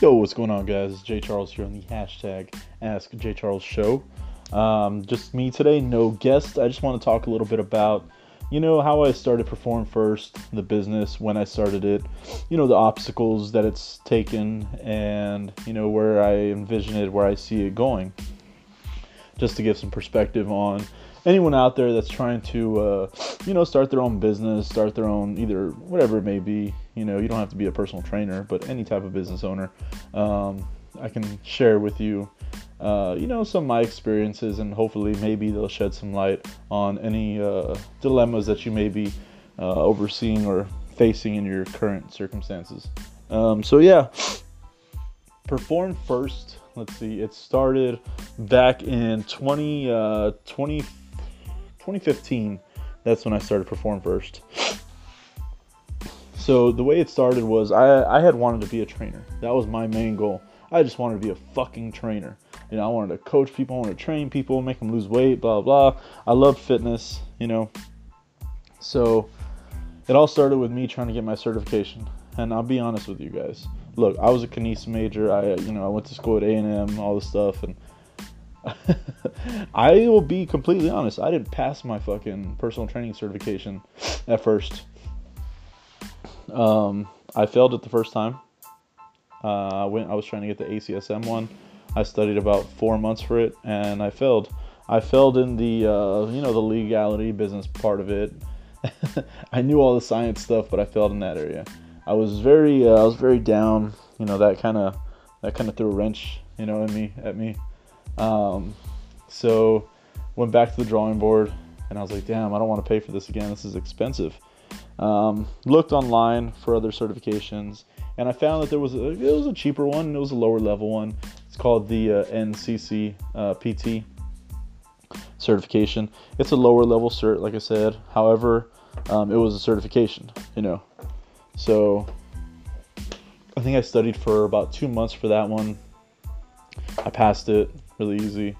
Yo, what's going on, guys? It's Jay Charles here on the hashtag Ask Jay Charles Show. Um, just me today, no guest. I just want to talk a little bit about, you know, how I started Perform First, the business, when I started it, you know, the obstacles that it's taken, and, you know, where I envision it, where I see it going. Just to give some perspective on anyone out there that's trying to, uh, you know, start their own business, start their own either whatever it may be. You know, you don't have to be a personal trainer, but any type of business owner. Um, I can share with you, uh, you know, some of my experiences, and hopefully maybe they'll shed some light on any uh, dilemmas that you may be uh, overseeing or facing in your current circumstances. Um, so yeah, perform first. Let's see, it started back in 20, uh, 20 2015, that's when I started Perform First. So the way it started was I, I had wanted to be a trainer. That was my main goal. I just wanted to be a fucking trainer. You know, I wanted to coach people, I wanted to train people, make them lose weight, blah blah. I love fitness, you know. So it all started with me trying to get my certification. And I'll be honest with you guys. Look, I was a kinesis major. I, uh, you know, I went to school at A&M, all this stuff, and I will be completely honest. I didn't pass my fucking personal training certification at first. Um, I failed it the first time. Uh, I went. I was trying to get the ACSM one. I studied about four months for it, and I failed. I failed in the uh, you know the legality business part of it. I knew all the science stuff, but I failed in that area. I was very uh, I was very down. You know that kind of that kind of threw a wrench. You know at me at me. Um, so went back to the drawing board and I was like, damn, I don't want to pay for this again. This is expensive. Um, looked online for other certifications and I found that there was a, it was a cheaper one. It was a lower level one. It's called the uh, NCC uh, PT certification. It's a lower level cert, like I said. However, um, it was a certification, you know. So I think I studied for about two months for that one. I passed it really easy.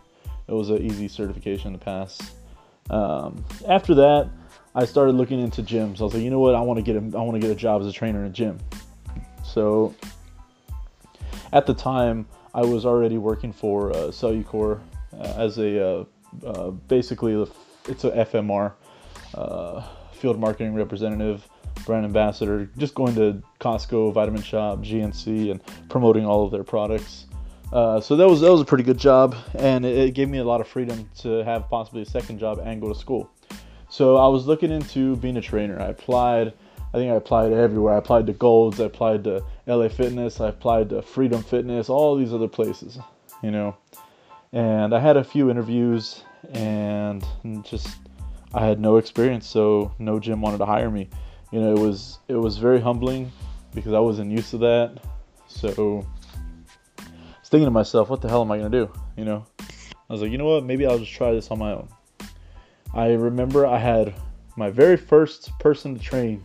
It was an easy certification to pass. Um, after that, I started looking into gyms. I was like, you know what? I want to get a, I want to get a job as a trainer in a gym. So at the time, I was already working for uh, Cellucor uh, as a uh, uh basically it's a FMR uh, field marketing representative, brand ambassador, just going to Costco, Vitamin Shoppe, GNC, and promoting all of their products. Uh, so that was that was a pretty good job, and it, it, gave me a lot of freedom to have possibly a second job and go to school. So I was looking into being a trainer. I applied. I think I applied everywhere. I applied to Golds. I applied to LA Fitness. I applied to Freedom Fitness. All these other places, you know. And I had a few interviews, and just I had no experience, so no gym wanted to hire me. You know, it was it was very humbling because I wasn't used to that. So I was thinking to myself, what the hell am I gonna do? You know, I was like, you know what? Maybe I'll just try this on my own. I remember I had my very first person to train,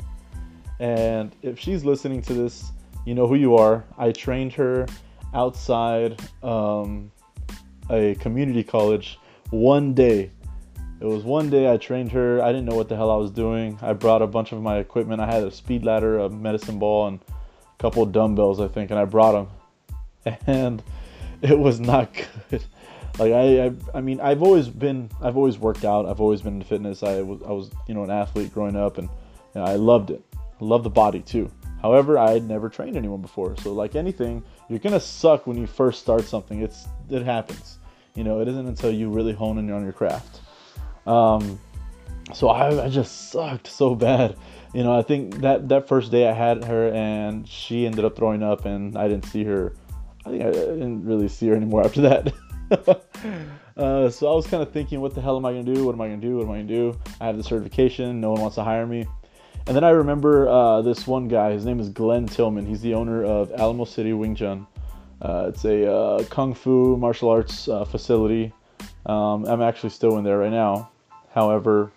and if she's listening to this, you know who you are. I trained her outside um, a community college one day. It was one day I trained her. I didn't know what the hell I was doing. I brought a bunch of my equipment. I had a speed ladder, a medicine ball, and a couple dumbbells, I think, and I brought them. And it was not good. Like I, I, I mean, I've always been, I've always worked out. I've always been in fitness. I was, I was, you know, an athlete growing up, and I loved it. I love the body too. However, I had never trained anyone before. So, like anything, you're gonna suck when you first start something. It's, it happens. You know, it isn't until you really hone in on your craft. Um, so I, I just sucked so bad. You know, I think that that first day I had her, and she ended up throwing up, and I didn't see her I think I didn't really see her anymore after that. uh, so I was kind of thinking, what the hell am I gonna do? What am I gonna do? What am I gonna do? I have the certification. No one wants to hire me. And then I remember uh, this one guy. His name is Glenn Tillman. He's the owner of Alamo City Wing Chun. Uh, it's a uh, kung fu martial arts uh, facility. Um, I'm actually still in there right now. However,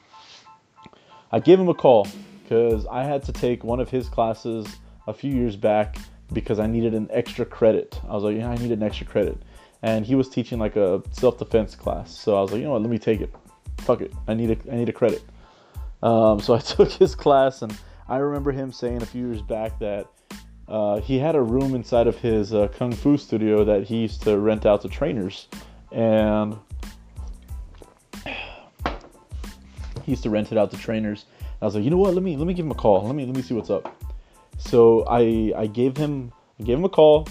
I gave him a call because I had to take one of his classes a few years back because I needed an extra credit. I was like, yeah, I need an extra credit. And he was teaching like a self-defense class. So I was like, you know what, let me take it. Fuck it. I need a I need a credit. Um, so I took his class and I remember him saying a few years back that uh, he had a room inside of his uh, kung fu studio that he used to rent out to trainers, and he used to rent it out to trainers. I was like, you know what? Let me let me give him a call. Let me let me see what's up. So I I gave him I gave him a call.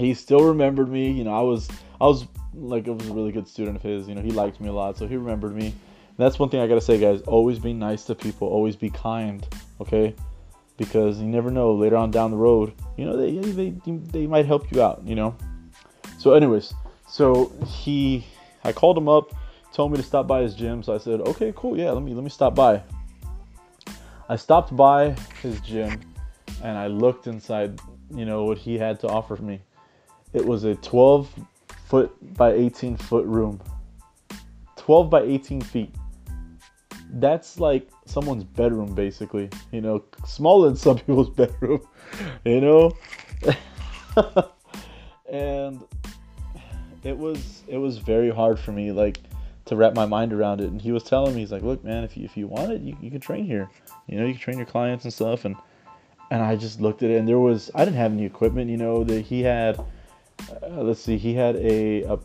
He still remembered me. You know, I was I was like I was a really good student of his. You know, he liked me a lot, so he remembered me. And that's one thing I gotta say, guys. Always be nice to people. Always be kind. Okay, because you never know later on down the road. You know, they they they might help you out. You know. So, anyways, so he I called him up, told me to stop by his gym. So I said, okay, cool, yeah, let me let me stop by. I stopped by his gym and I looked inside, you know, what he had to offer me. It was a 12 foot by 18 foot room. 12 by 18 feet. That's like someone's bedroom, basically. You know, smaller than some people's bedroom, you know? and it was it was very hard for me like to wrap my mind around it and he was telling me he's like look man if you if you want it you, you can train here you know you can train your clients and stuff and and I just looked at it, and there was I didn't have any equipment. You know that he had. Uh, let's see, he had a a,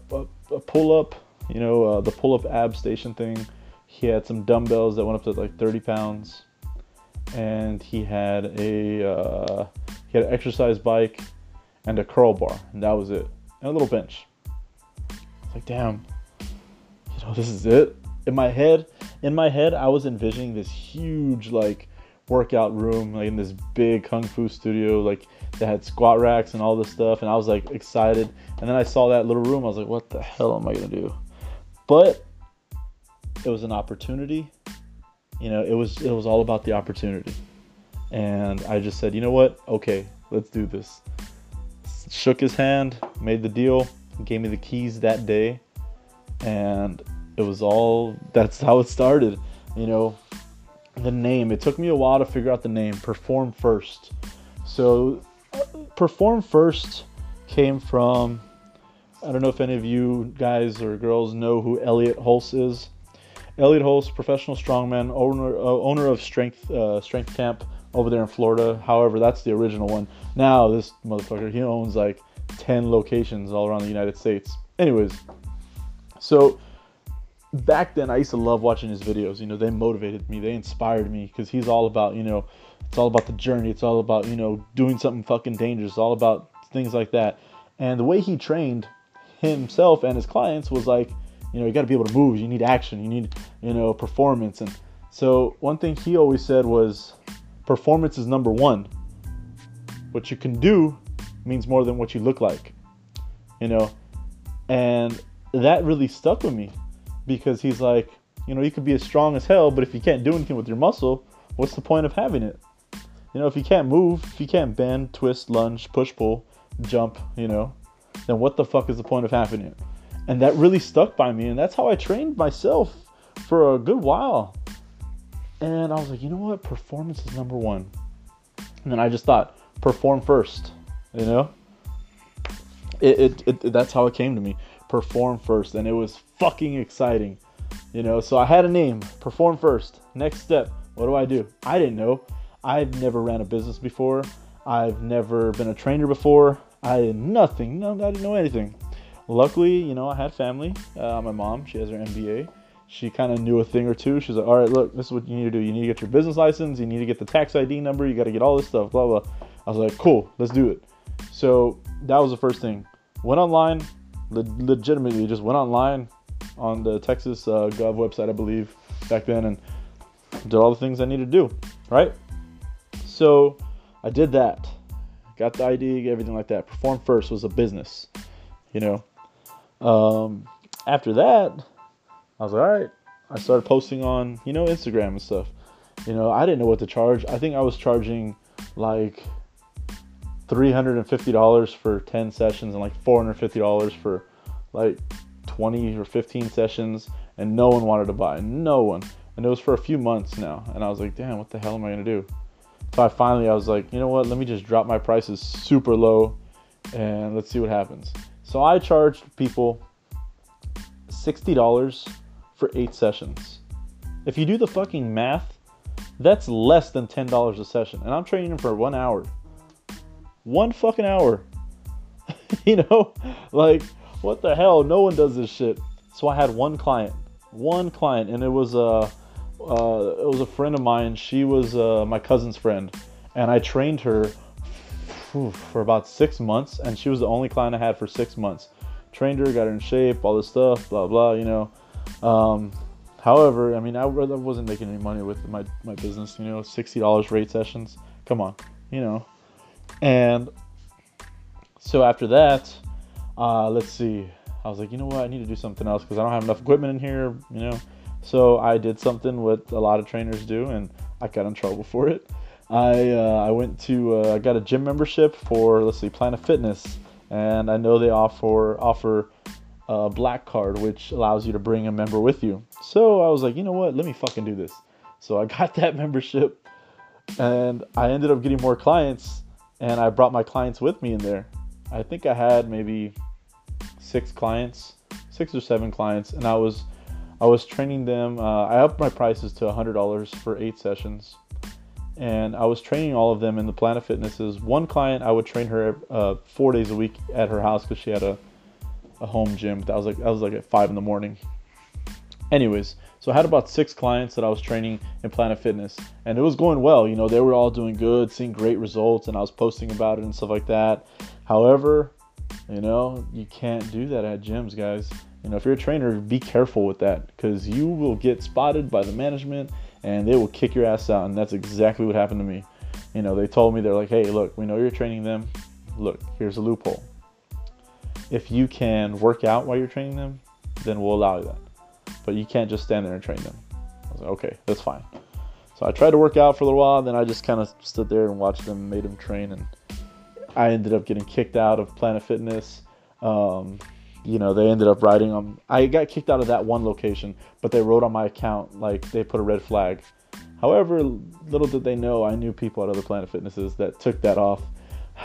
a pull up, you know, uh, the pull up ab station thing. He had some dumbbells that went up to like 30 pounds, and he had a uh, he had an exercise bike and a curl bar, and that was it, and a little bench. It's like, damn, you know, this is it. In my head, in my head, I was envisioning this huge like workout room, like in this big kung fu studio, like that had squat racks and all this stuff, and I was like excited. And then I saw that little room, I was like, what the hell am I gonna do? But it was an opportunity. You know, it was it was all about the opportunity. And I just said, you know what? Okay, let's do this. Shook his hand, made the deal, gave me the keys that day, and it was all that's how it started. You know, the name. It took me a while to figure out the name. Perform First. So, Perform First came from. I don't know if any of you guys or girls know who Elliott Hulse is. Elliott Hulse, professional strongman, owner uh, owner of Strength uh, Strength Camp over there in Florida. However, that's the original one. Now this motherfucker he owns like ten locations all around the United States. Anyways, so back then I used to love watching his videos. You know, they motivated me, they inspired me because he's all about, you know, it's all about the journey. It's all about, you know, doing something fucking dangerous. It's all about things like that. And the way he trained himself and his clients was like, you know, you got to be able to move. You need action. You need, you know, performance. And so one thing he always said was, performance is number one. What you can do means more than what you look like. You know, and that really stuck with me because he's like, you know, you could be as strong as hell, but if you can't do anything with your muscle, what's the point of having it? You know, if you can't move, if you can't bend, twist, lunge, push, pull, jump, you know, then what the fuck is the point of having it? And that really stuck by me, and that's how I trained myself for a good while. And I was like, you know what? Performance is number one. And then I just thought, perform first, you know? It, it, it that's how it came to me perform first, and it was fucking exciting. You know, so I had a name, perform first. Next step, what do I do? I didn't know. I've never ran a business before. I've never been a trainer before. I did nothing. No, I didn't know anything. Luckily, you know, I had family. Uh, my mom, she has her MBA. She kind of knew a thing or two. She's like, all right, look, this is what you need to do. You need to get your business license. You need to get the tax ID number. You got to get all this stuff, blah, blah. I was like, cool, let's do it. So that was the first thing. Went online, le- legitimately just went online on the Texas uh, Gov website, I believe, back then, and did all the things I needed to do, right? So I did that, got the ID, everything like that. Perform First was a business, you know. Um, after that, I was like, all right. I started posting on, you know, Instagram and stuff. You know, I didn't know what to charge. I think I was charging like $350 for 10 sessions and like $450 for like 20 or 15 sessions and no one wanted to buy no one and it was for a few months now and i was like damn what the hell am i going to do so i finally i was like you know what let me just drop my prices super low and let's see what happens so i charged people $60 for eight sessions if you do the fucking math that's less than $10 a session and i'm training them for one hour One fucking hour. you know, like what the hell? No one does this shit. So I had one client, one client, and it was a, uh, uh, it was a friend of mine. She was uh, my cousin's friend, and I trained her for about six months, and she was the only client I had for six months. Trained her, got her in shape, all this stuff, blah blah. You know. Um, however, I mean, I wasn't making any money with my my business. You know, sixty dollars rate sessions. Come on, you know. And so after that, uh, let's see. I was like, you know what? I need to do something else because I don't have enough equipment in here. You know. So I did something what a lot of trainers do, and I got in trouble for it. I uh, I went to uh, I got a gym membership for let's see Planet Fitness, and I know they offer offer a black card which allows you to bring a member with you. So I was like, you know what? Let me fucking do this. So I got that membership, and I ended up getting more clients, and I brought my clients with me in there. I think I had maybe six clients, six or seven clients, and I was I was training them. Uh, I upped my prices to hundred dollars for eight sessions and I was training all of them in the Planet Fitnesses. One client, I would train her uh, four days a week at her house because she had a, a home gym. That was like that was like at five in the morning. Anyways, so I had about six clients that I was training in Planet Fitness, and it was going well. You know, they were all doing good, seeing great results, and I was posting about it and stuff like that. However, you know, you can't do that at gyms, guys. You know, if you're a trainer, be careful with that because you will get spotted by the management and they will kick your ass out. And that's exactly what happened to me. You know, they told me, they're like, hey, look, we know you're training them. Look, here's a loophole. If you can work out while you're training them, then we'll allow you that. But you can't just stand there and train them. I was like, okay, that's fine. So I tried to work out for a little while, then I just kind of stood there and watched them, made them train, and I ended up getting kicked out of Planet Fitness. Um, you know, they ended up writing on. I got kicked out of that one location, but they wrote on my account like they put a red flag. However, little did they know I knew people at other Planet Fitnesses that took that off.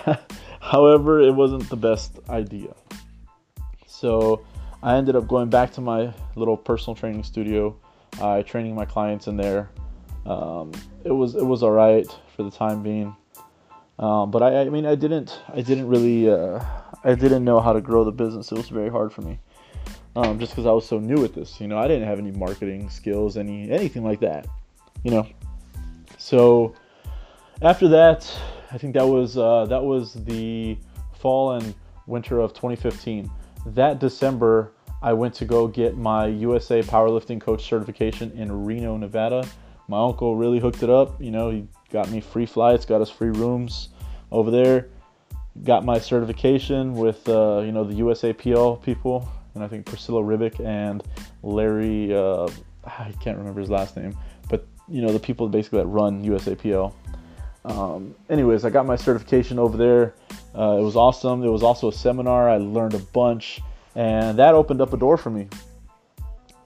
However, it wasn't the best idea. So I ended up going back to my little personal training studio, uh, training my clients in there. Um, it was it was all right for the time being, um, but I, I mean I didn't I didn't really. Uh, I didn't know how to grow the business. It was very hard for me, um, just because I was so new at this. You know, I didn't have any marketing skills, any anything like that. You know, so after that, I think that was uh, that was the fall and winter of 2015. That December, I went to go get my USA Powerlifting Coach certification in Reno, Nevada. My uncle really hooked it up. You know, he got me free flights, got us free rooms over there got my certification with uh, you know the USAPL people, and I think Priscilla Ribic and Larry. Uh, I can't remember his last name, but you know the people basically that run USAPL. Um, anyways, I got my certification over there. Uh, it was awesome. There was also a seminar. I learned a bunch, and that opened up a door for me.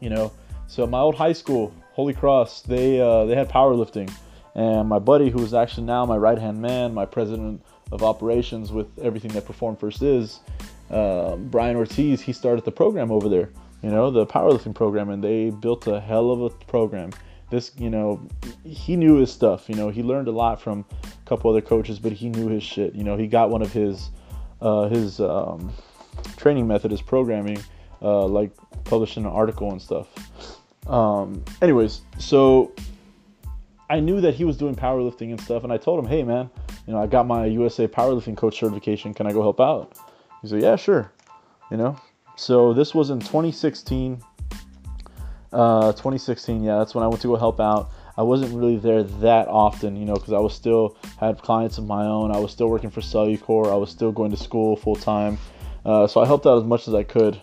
You know, so my old high school, Holy Cross, they uh, they had powerlifting, and my buddy, who is actually now my right hand man, my president of operations with everything that Perform First is, uh, Brian Ortiz, he started the program over there, you know, the powerlifting program, and they built a hell of a program. This, you know, he knew his stuff. You know, he learned a lot from a couple other coaches, but he knew his shit. You know, he got one of his uh, his um, training method, his programming, uh, like published in an article and stuff. Um, anyways, so I knew that he was doing powerlifting and stuff, and I told him, "Hey, man, you know, I got my USA powerlifting coach certification. Can I go help out? He said, yeah, sure. You know, so this was in 2016. Uh, 2016, yeah, that's when I went to go help out. I wasn't really there that often, you know, because I was still had clients of my own. I was still working for Cellucor. I was still going to school full time. Uh, so I helped out as much as I could.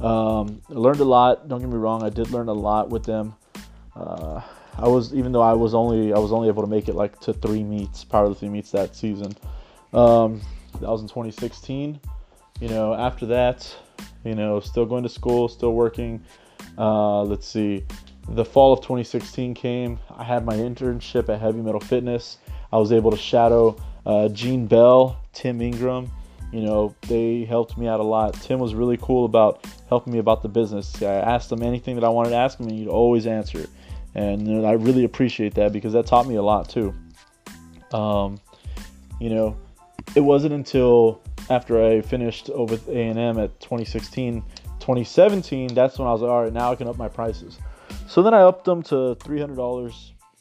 Um, I learned a lot. Don't get me wrong. I did learn a lot with them. Uh, I was even though I was only I was only able to make it like to three meets, powerlifting meets that season. Um, that was in 2016. You know, after that, you know, still going to school, still working. Uh, let's see, the fall of 2016 came. I had my internship at Heavy Metal Fitness. I was able to shadow uh, Gene Bell, Tim Ingram. You know, they helped me out a lot. Tim was really cool about helping me about the business. I asked him anything that I wanted to ask him, and he'd always answer and I really appreciate that because that taught me a lot too. Um, you know, it wasn't until after I finished with A&M at 2016, 2017, that's when I was like, all right, now I can up my prices. So then I upped them to $300,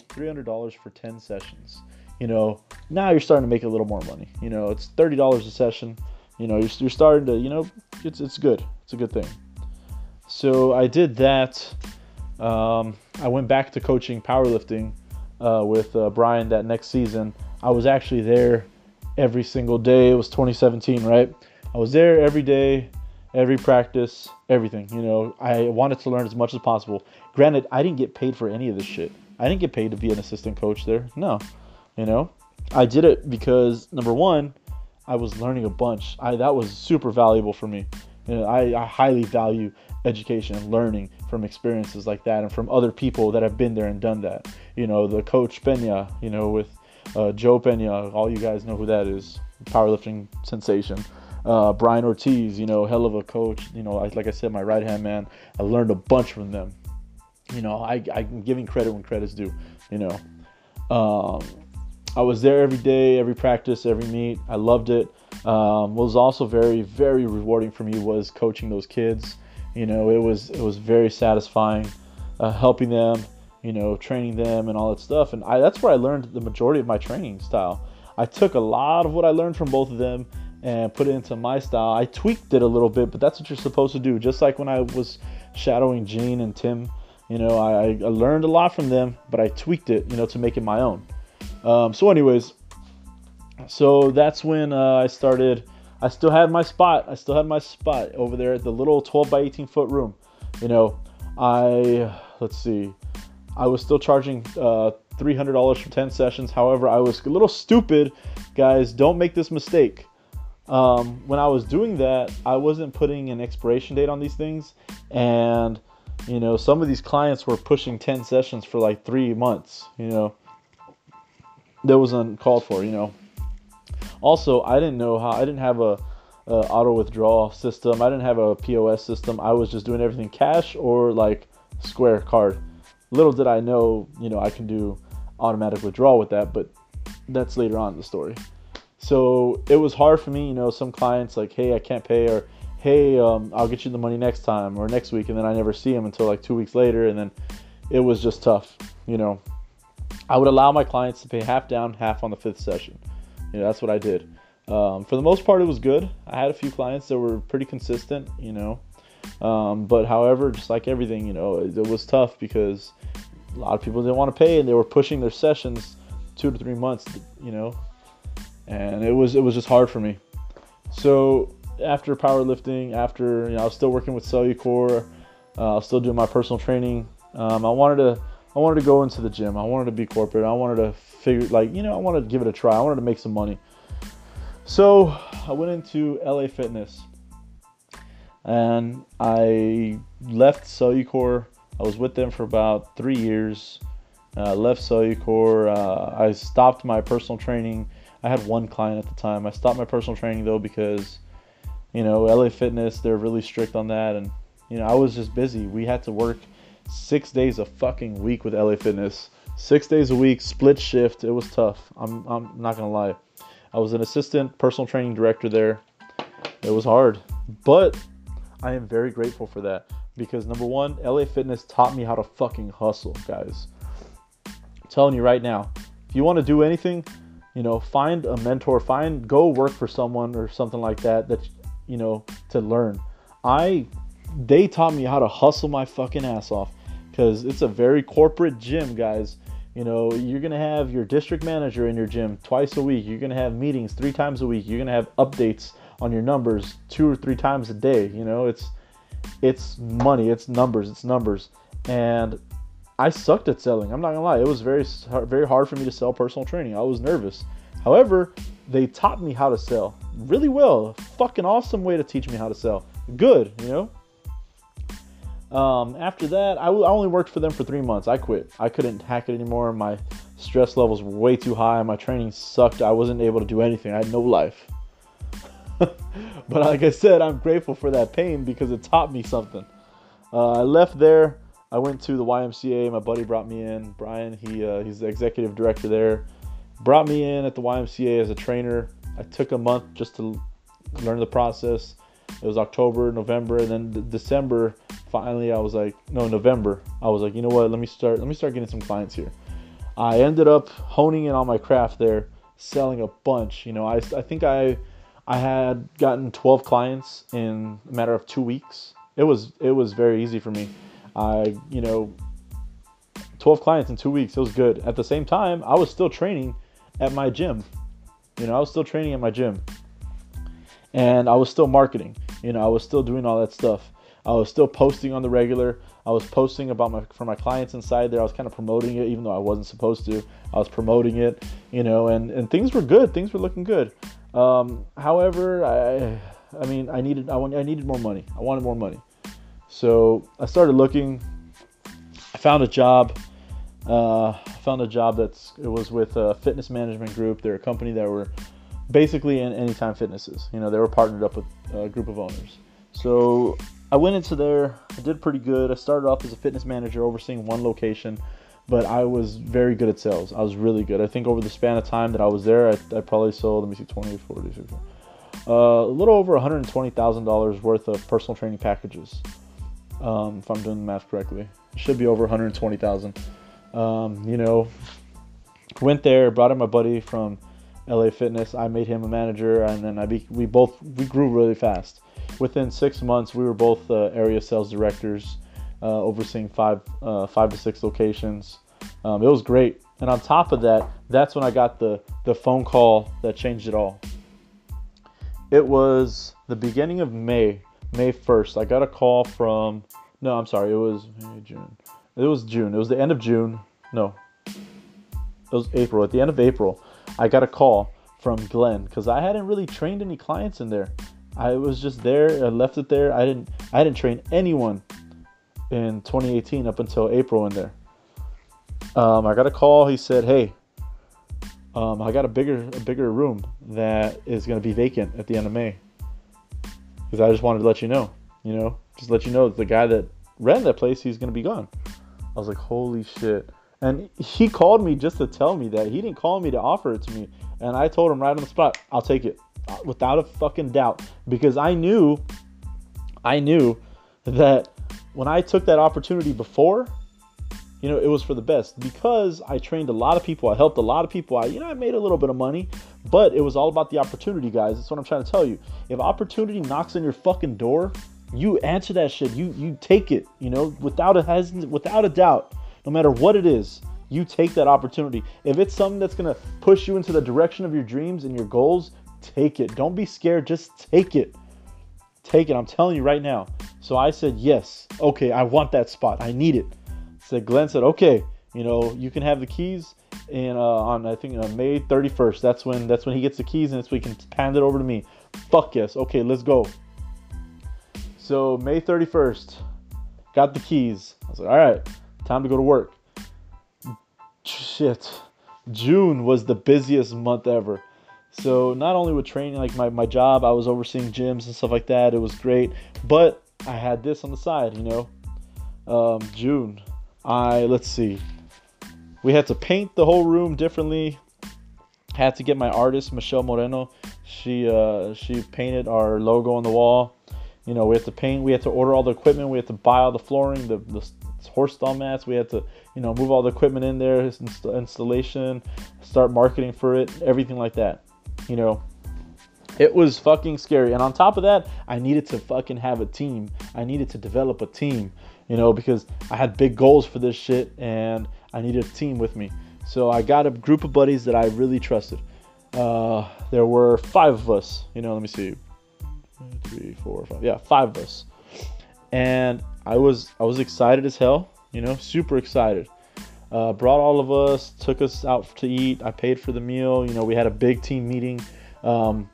$300 for 10 sessions. You know, now you're starting to make a little more money. You know, it's $30 a session. You know, you're, you're starting to, you know, it's, it's good. It's a good thing. So I did that. Um, I went back to coaching powerlifting uh, with uh, Brian that next season. I was actually there every single day. It was 2017, right? I was there every day, every practice, everything. You know, I wanted to learn as much as possible. Granted, I didn't get paid for any of this shit. I didn't get paid to be an assistant coach there. No, you know, I did it because number one, I was learning a bunch. I that was super valuable for me. You know, I, I highly value education and learning from experiences like that and from other people that have been there and done that. You know, the coach Pena, you know, with uh, Joe Pena, all you guys know who that is, powerlifting sensation. Uh, Brian Ortiz, you know, hell of a coach. You know, like I said, my right hand man. I learned a bunch from them. You know, I, I'm giving credit when credit's due. You know, um, I was there every day, every practice, every meet. I loved it. Um, what was also very, very rewarding for me was coaching those kids. You know, it was it was very satisfying, uh, helping them, you know, training them and all that stuff. And I, that's where I learned the majority of my training style. I took a lot of what I learned from both of them and put it into my style. I tweaked it a little bit, but that's what you're supposed to do. Just like when I was shadowing Gene and Tim, you know, I, I learned a lot from them, but I tweaked it, you know, to make it my own. Um, so, anyways, so that's when uh, I started. I still had my spot. I still had my spot over there at the little 12 by 18 foot room. You know, I let's see. I was still charging uh, $300 for 10 sessions. However, I was a little stupid. Guys, don't make this mistake. Um, when I was doing that, I wasn't putting an expiration date on these things. And, you know, some of these clients were pushing 10 sessions for like three months, you know. That was uncalled for, you know. Also, I didn't know how, I didn't have a, a auto withdrawal system. I didn't have a POS system. I was just doing everything cash or like Square card little did I know, you know, I can do automatic withdrawal with that, but that's later on in the story. So it was hard for me, you know, some clients like, hey, I can't pay, or hey, um, I'll get you the money next time or next week, and then I never see them until like two weeks later, and then it was just tough, you know. I would allow my clients to pay half down, half on the fifth session. You know, that's what I did. Um, for the most part, it was good. I had a few clients that were pretty consistent, you know, um, but however, just like everything, you know, it, it, was tough because a lot of people didn't want to pay and they were pushing their sessions two to three months, you know, and it was it was just hard for me. So after powerlifting, after you know, I was still working with Cellucor, uh, I was still doing my personal training. Um, I wanted to I wanted to go into the gym. I wanted to be corporate. I wanted to figure like you know I wanted to give it a try. I wanted to make some money. So I went into LA Fitness and I left Cellucor. I was with them for about three years. Uh, left Cellucor. Uh, I stopped my personal training. I had one client at the time. I stopped my personal training though because, you know, LA Fitness they're really strict on that, and you know I was just busy. We had to work six days a fucking week with LA Fitness. Six days a week, split shift. It was tough. I'm I'm not gonna lie. I was an assistant personal training director there. It was hard, but I am very grateful for that because number one, LA Fitness taught me how to fucking hustle, guys. I'm telling you right now, if you want to do anything, you know, find a mentor, find go work for someone or something like that that you know to learn. I they taught me how to hustle my fucking ass off because it's a very corporate gym, guys. You know, you're gonna have your district manager in your gym twice a week. You're gonna have meetings three times a week. You're gonna have updates on your numbers two or three times a day. You know, it's it's money, it's numbers, it's numbers. And I sucked at selling. I'm not gonna lie. It was very very hard for me to sell personal training. I was nervous. However, they taught me how to sell really well. Fucking awesome way to teach me how to sell. Good, you know. Um, after that, I, w- I only worked for them for three months. I quit. I couldn't hack it anymore. My stress levels were way too high. My training sucked. I wasn't able to do anything. I had no life. but like I said, I'm grateful for that pain because it taught me something. Uh, I left there. I went to the YMCA. My buddy brought me in. Brian, he uh, he's the executive director there. Brought me in at the YMCA as a trainer. I took a month just to learn the process. It was October, November, and then December. Finally, I was like, no, November. I was like, you know what? Let me start. Let me start getting some clients here. I ended up honing in on my craft there, selling a bunch. You know, I, I think I I had gotten 12 clients in a matter of two weeks. It was it was very easy for me. I you know 12 clients in two weeks. It was good. At the same time, I was still training at my gym. You know, I was still training at my gym, and I was still marketing. You know, I was still doing all that stuff. I was still posting on the regular. I was posting about my for my clients inside there. I was kind of promoting it, even though I wasn't supposed to. I was promoting it, you know, and and things were good. Things were looking good. Um, however, I I mean, I needed I, want, I needed more money. I wanted more money, so I started looking. I found a job. Uh, I found a job that's it was with a fitness management group. They're a company that were basically in Anytime Fitnesses. You know, they were partnered up with a group of owners. So I went into there. I did pretty good. I started off as a fitness manager, overseeing one location, but I was very good at sales. I was really good. I think over the span of time that I was there, I, I probably sold. Let me see, 20, 40, 60, uh, a little over $120,000 worth of personal training packages. Um, if I'm doing the math correctly, it should be over 120,000. Um, you know, went there, brought in my buddy from LA Fitness. I made him a manager, and then I be, we both we grew really fast within six months, we were both uh, area sales directors, uh, overseeing five uh, five to six locations. Um, it was great, and on top of that, that's when I got the the phone call that changed it all. It was the beginning of May, May first. I got a call from no, I'm sorry, it was June. It was June. It was the end of June. No, it was April. At the end of April, I got a call from Glenn because I hadn't really trained any clients in there. I was just there. I left it there. I didn't. I didn't train anyone in 2018 up until April in there. Um, I got a call. He said, "Hey, um, I got a bigger a bigger room that is going to be vacant at the end of May." Because I just wanted to let you know. You know, just let you know the guy that ran that place, he's going to be gone. I was like, "Holy shit!" And he called me just to tell me that. He didn't call me to offer it to me. And I told him right on the spot, "I'll take it." Uh, without a fucking doubt because I knew I knew that when I took that opportunity before, you know, it was for the best because I trained a lot of people, I helped a lot of people. I, you know, I made a little bit of money, but it was all about the opportunity, guys. That's what I'm trying to tell you. If opportunity knocks on your fucking door, you answer that shit. You you take it, you know, without a without a doubt. No matter what it is, you take that opportunity. If it's something that's gonna push you into the direction of your dreams and your goals, take it. Don't be scared, just take it. Take it. I'm telling you right now. So I said, yes. Okay, I want that spot. I need it. So Glenn said, okay, you know, you can have the keys and uh, on I think uh, May 31st. That's when that's when he gets the keys and when he can hand it over to me. Fuck yes. Okay, let's go. So May 31st, got the keys. I was like, all right, time to go to work. Shit. June was the busiest month ever. So not only with training, like my, my job, I was overseeing gyms and stuff like that. It was great, but I had this on the side, you know. Um, June, I let's see, we had to paint the whole room differently. Had to get my artist Michelle Moreno. She uh, she painted our logo on the wall. You know, we had to paint. We had to order all the equipment. We had to buy all the flooring, the, the horse stall mats. We had to, you know, move all the equipment in there, installation, start marketing for it, everything like that. You know, it was fucking scary. And on top of that, I needed to fucking have a team. I needed to develop a team, you know, because I had big goals for this shit and I needed a team with me. So I got a group of buddies that I really trusted. Uh, there were five of us, you know, let me see. Three, four, five. Yeah, five of us. And I was I was excited as hell, you know, super excited uh, brought all of us, took us out to eat. I paid for the meal. You know, we had a big team meeting. Um,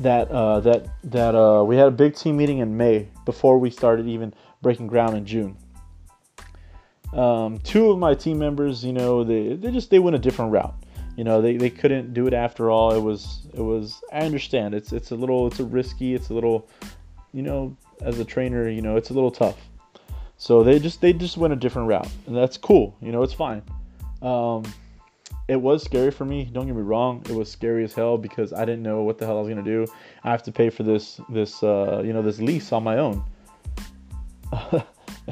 that uh, that that uh, we had a big team meeting in May before we started even breaking ground in June. Um, two of my team members, you know, they, they just they went a different route. You know, they, they couldn't do it after all. It was it was I understand. It's it's a little it's a risky. It's a little, you know, as a trainer, you know, it's a little tough. So they just they just went a different route, and that's cool. You know, it's fine. Um, it was scary for me. Don't get me wrong; it was scary as hell because I didn't know what the hell I was gonna do. I have to pay for this this uh, you know this lease on my own.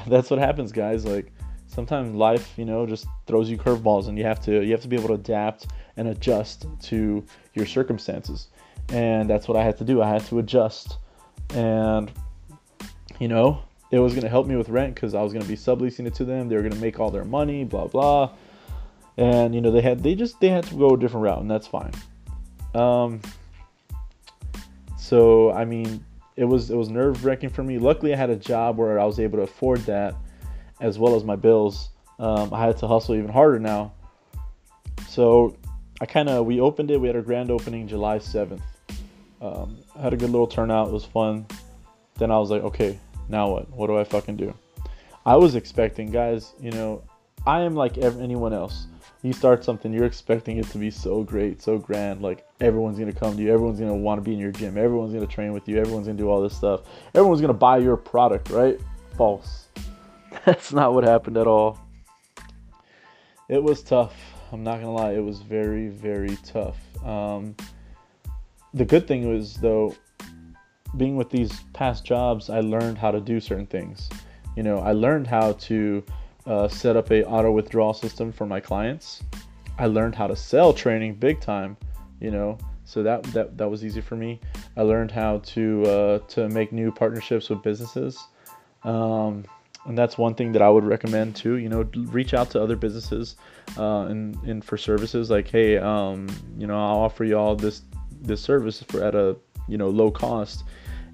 That's what happens, guys. Like sometimes life, you know, just throws you curveballs, and you have to you have to be able to adapt and adjust to your circumstances. And that's what I had to do. I had to adjust, and you know, it was gonna help me with rent because I was gonna be subleasing it to them. They were gonna make all their money, blah blah. And you know they had they just they had to go a different route and that's fine. Um so i mean it was it was nerve wracking for me. Luckily i had a job where i was able to afford that as well as my bills. Um, i had to hustle even harder now. So i kind of we opened it. We had our grand opening july 7th um, I had a good little turnout. It was fun. Then i was like okay now what what do i fucking do i was expecting guys you know i am like anyone else you start something, you're expecting it to be so great, so grand. Like everyone's gonna come to you, everyone's gonna want to be in your gym, everyone's gonna train with you, everyone's gonna do all this stuff, everyone's gonna buy your product, right? False. That's not what happened at all. It was tough. I'm not gonna lie, it was very, very tough. Um, the good thing was though, being with these past jobs, I learned how to do certain things. You know, I learned how to uh, set up a auto withdrawal system for my clients. I learned how to sell training big time, you know, so that that that was easy for me. I learned how to uh, to make new partnerships with businesses, um, and that's one thing that I would recommend too. You know, reach out to other businesses uh, and and for services like, hey, um, you know, I'll offer you all this this service for at a you know low cost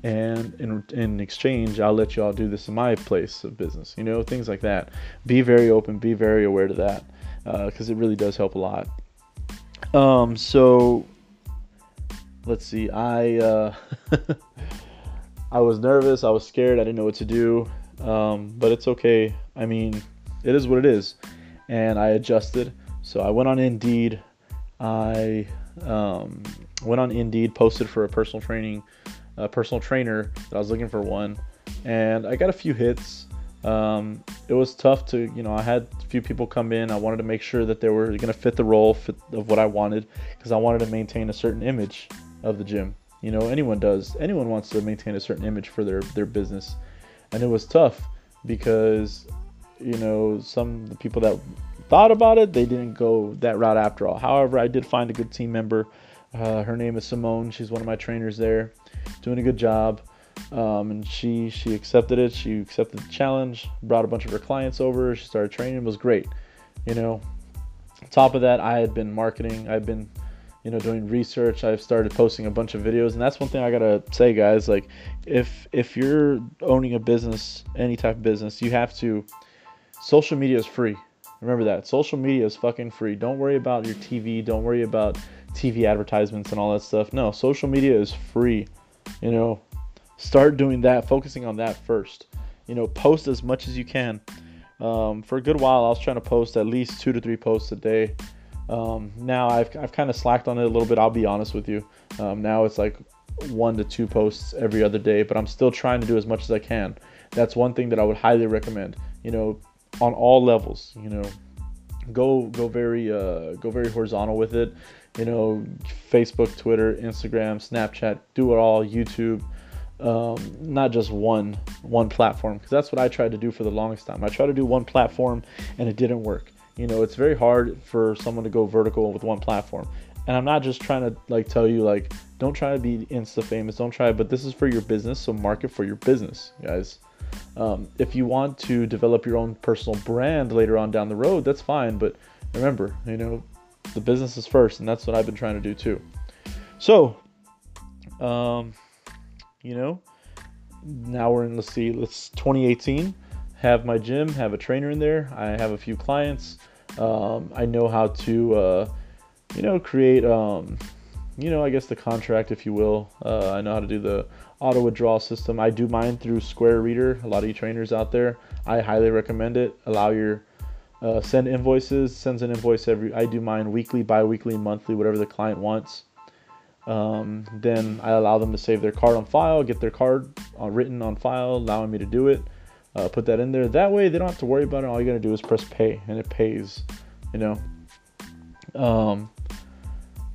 and in, in exchange i'll let y'all do this in my place of business you know things like that. Be very open be very aware to that because uh, it really does help a lot. Um so let's see i uh, i was nervous i was scared i didn't know what to do um, but it's okay. I mean it is what it is. And i adjusted. So i went on indeed. I um, went on indeed posted for a personal training a personal trainer that I was looking for one, and I got a few hits. Um, it was tough to, you know, I had a few people come in. I wanted to make sure that they were going to fit the role fit of what I wanted because I wanted to maintain a certain image of the gym. You know, anyone does. Anyone wants to maintain a certain image for their their business, and it was tough because, you know, some the people that thought about it, they didn't go that route after all. However, I did find a good team member. Uh, her name is Simone. She's one of my trainers there doing a good job. Um, and she she accepted it. She accepted the challenge. Brought a bunch of her clients over. She started training. It was great. You know, top of that, I had been marketing. I've been, you know, doing research. I've started posting a bunch of videos, and that's one thing I gotta say, guys. Like, if if you're owning a business, any type of business, you have to. Social media is free. Remember that. Social media is fucking free. Don't worry about your TV. Don't worry about TV advertisements and all that stuff. No, social media is free. You know, start doing that, focusing on that first. You know, post as much as you can. Um, for a good while, I was trying to post at least two to three posts a day. Um, now I've, I've kind of slacked on it a little bit. I'll be honest with you. Um, now it's like one to two posts every other day, but I'm still trying to do as much as I can. That's one thing that I would highly recommend. You know, on all levels. You know, go go very uh, go very horizontal with it you know, Facebook, Twitter, Instagram, Snapchat, do it all, YouTube, um, not just one one platform because that's what I tried to do for the longest time. I tried to do one platform and it didn't work. You know, it's very hard for someone to go vertical with one platform. And I'm not just trying to like tell you like don't try to be insta famous, don't try, but this is for your business, so market for your business, guys. Um, if you want to develop your own personal brand later on down the road, that's fine. But remember, you know, the business is first, and that's what I've been trying to do too. So, um, you know, now we're in let's see, let's 2018. Have my gym, have a trainer in there. I have a few clients. Um, I know how to, uh, you know, create, um, you know, I guess the contract, if you will. Uh, I know how to do the auto withdrawal system. I do mine through Square Reader. A lot of you trainers out there, I highly recommend it. Allow your uh, send invoices, sends an invoice every. I do mine weekly, bi-weekly, monthly, whatever the client wants. Um, then I allow them to save their card on file, get their card uh, written on file, allowing me to do it. Uh, put that in there. That way they don't have to worry about it. All you gotta do is press pay, and it pays. You know. Um,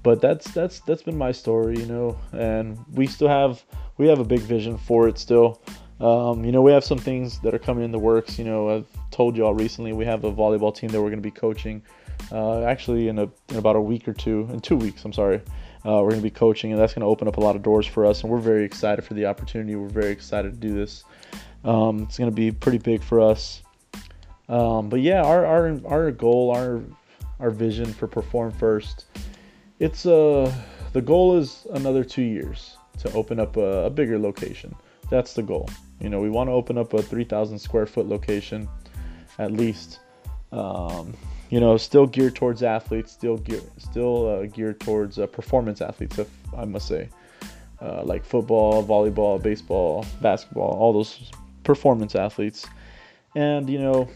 but that's that's that's been my story, you know, and we still have we have a big vision for it still. Um, you know, we have some things that are coming in the works. You know, I've told you all recently we have a volleyball team that we're going to be coaching. Uh, actually, in, a, in about a week or two, in two weeks, I'm sorry, uh, we're going to be coaching, and that's going to open up a lot of doors for us. And we're very excited for the opportunity. We're very excited to do this. Um, it's going to be pretty big for us. Um, but yeah, our, our our goal, our our vision for Perform First, it's uh the goal is another two years to open up a, a bigger location. That's the goal. You know, we want to open up a 3,000 square foot location, at least. Um, you know, still geared towards athletes, still gear, still uh, geared towards uh, performance athletes, if I must say, uh, like football, volleyball, baseball, basketball, all those performance athletes. And you know,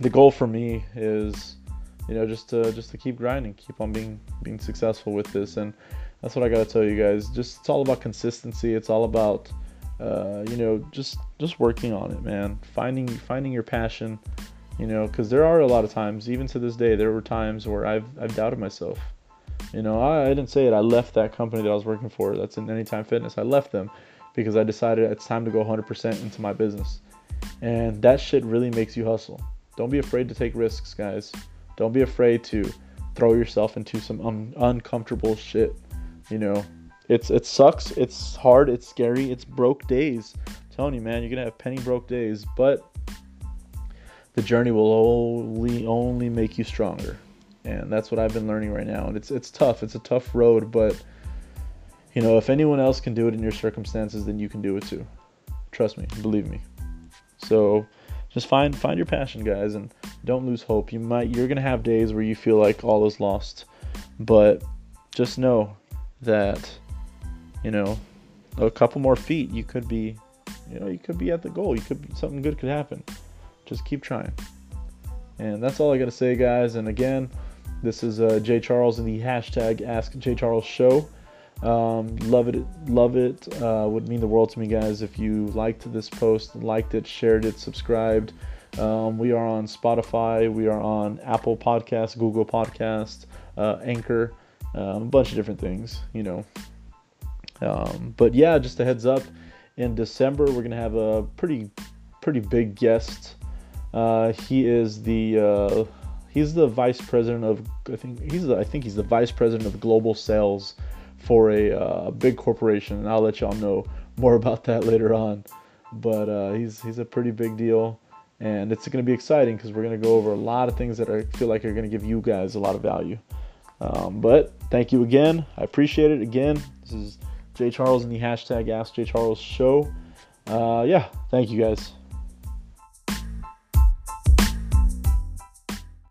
the goal for me is, you know, just to just to keep grinding, keep on being being successful with this, and that's what I gotta tell you guys. Just it's all about consistency. It's all about, uh, you know, just just working on it, man. Finding finding your passion you know because there are a lot of times even to this day there were times where i've, I've doubted myself. You know I, I didn't say it. I left that company that i was working for. That's in anytime fitness. I left them because i decided it's time to go 100% into my business. And that shit really makes you hustle. Don't be afraid to take risks guys don't be afraid to throw yourself into some un- uncomfortable shit you know? It's it sucks it's hard it's scary it's broke days. I'm telling you man you're gonna have penny broke days but the journey will only only make you stronger. And that's what i've been learning right now. And it's it's tough it's a tough road but you know if anyone else can do it in your circumstances then you can do it too. Trust me believe me. So just find find your passion guys and don't lose hope you might you're gonna have days where you feel like all is lost but just know that you know a couple more feet you could be you know you could be at the goal you could be, something good could happen just keep trying. And that's all I got to say, guys. And again, this is uh, Jay Charles and the hashtag Ask Jay Charles Show. Um, love it, love it. Uh, would mean the world to me, guys. If you liked this post, liked it, shared it, subscribed. Um, we are on Spotify. We are on Apple Podcasts, Google Podcasts, uh, Anchor, um, a bunch of different things. You know. Um, but yeah, just a heads up. In December, we're gonna have a pretty, pretty big guest uh, he is the uh, he's the vice president of I think he's the, I think he's the vice president of global sales for a uh, big corporation, and I'll let y'all know more about that later on. But uh, he's he's a pretty big deal, and it's going to be exciting because we're going to go over a lot of things that I feel like are going to give you guys a lot of value. Um, but thank you again. I appreciate it. Again, this is Jay Charles and the hashtag Ask Jay Charles Show. Uh, yeah, thank you guys.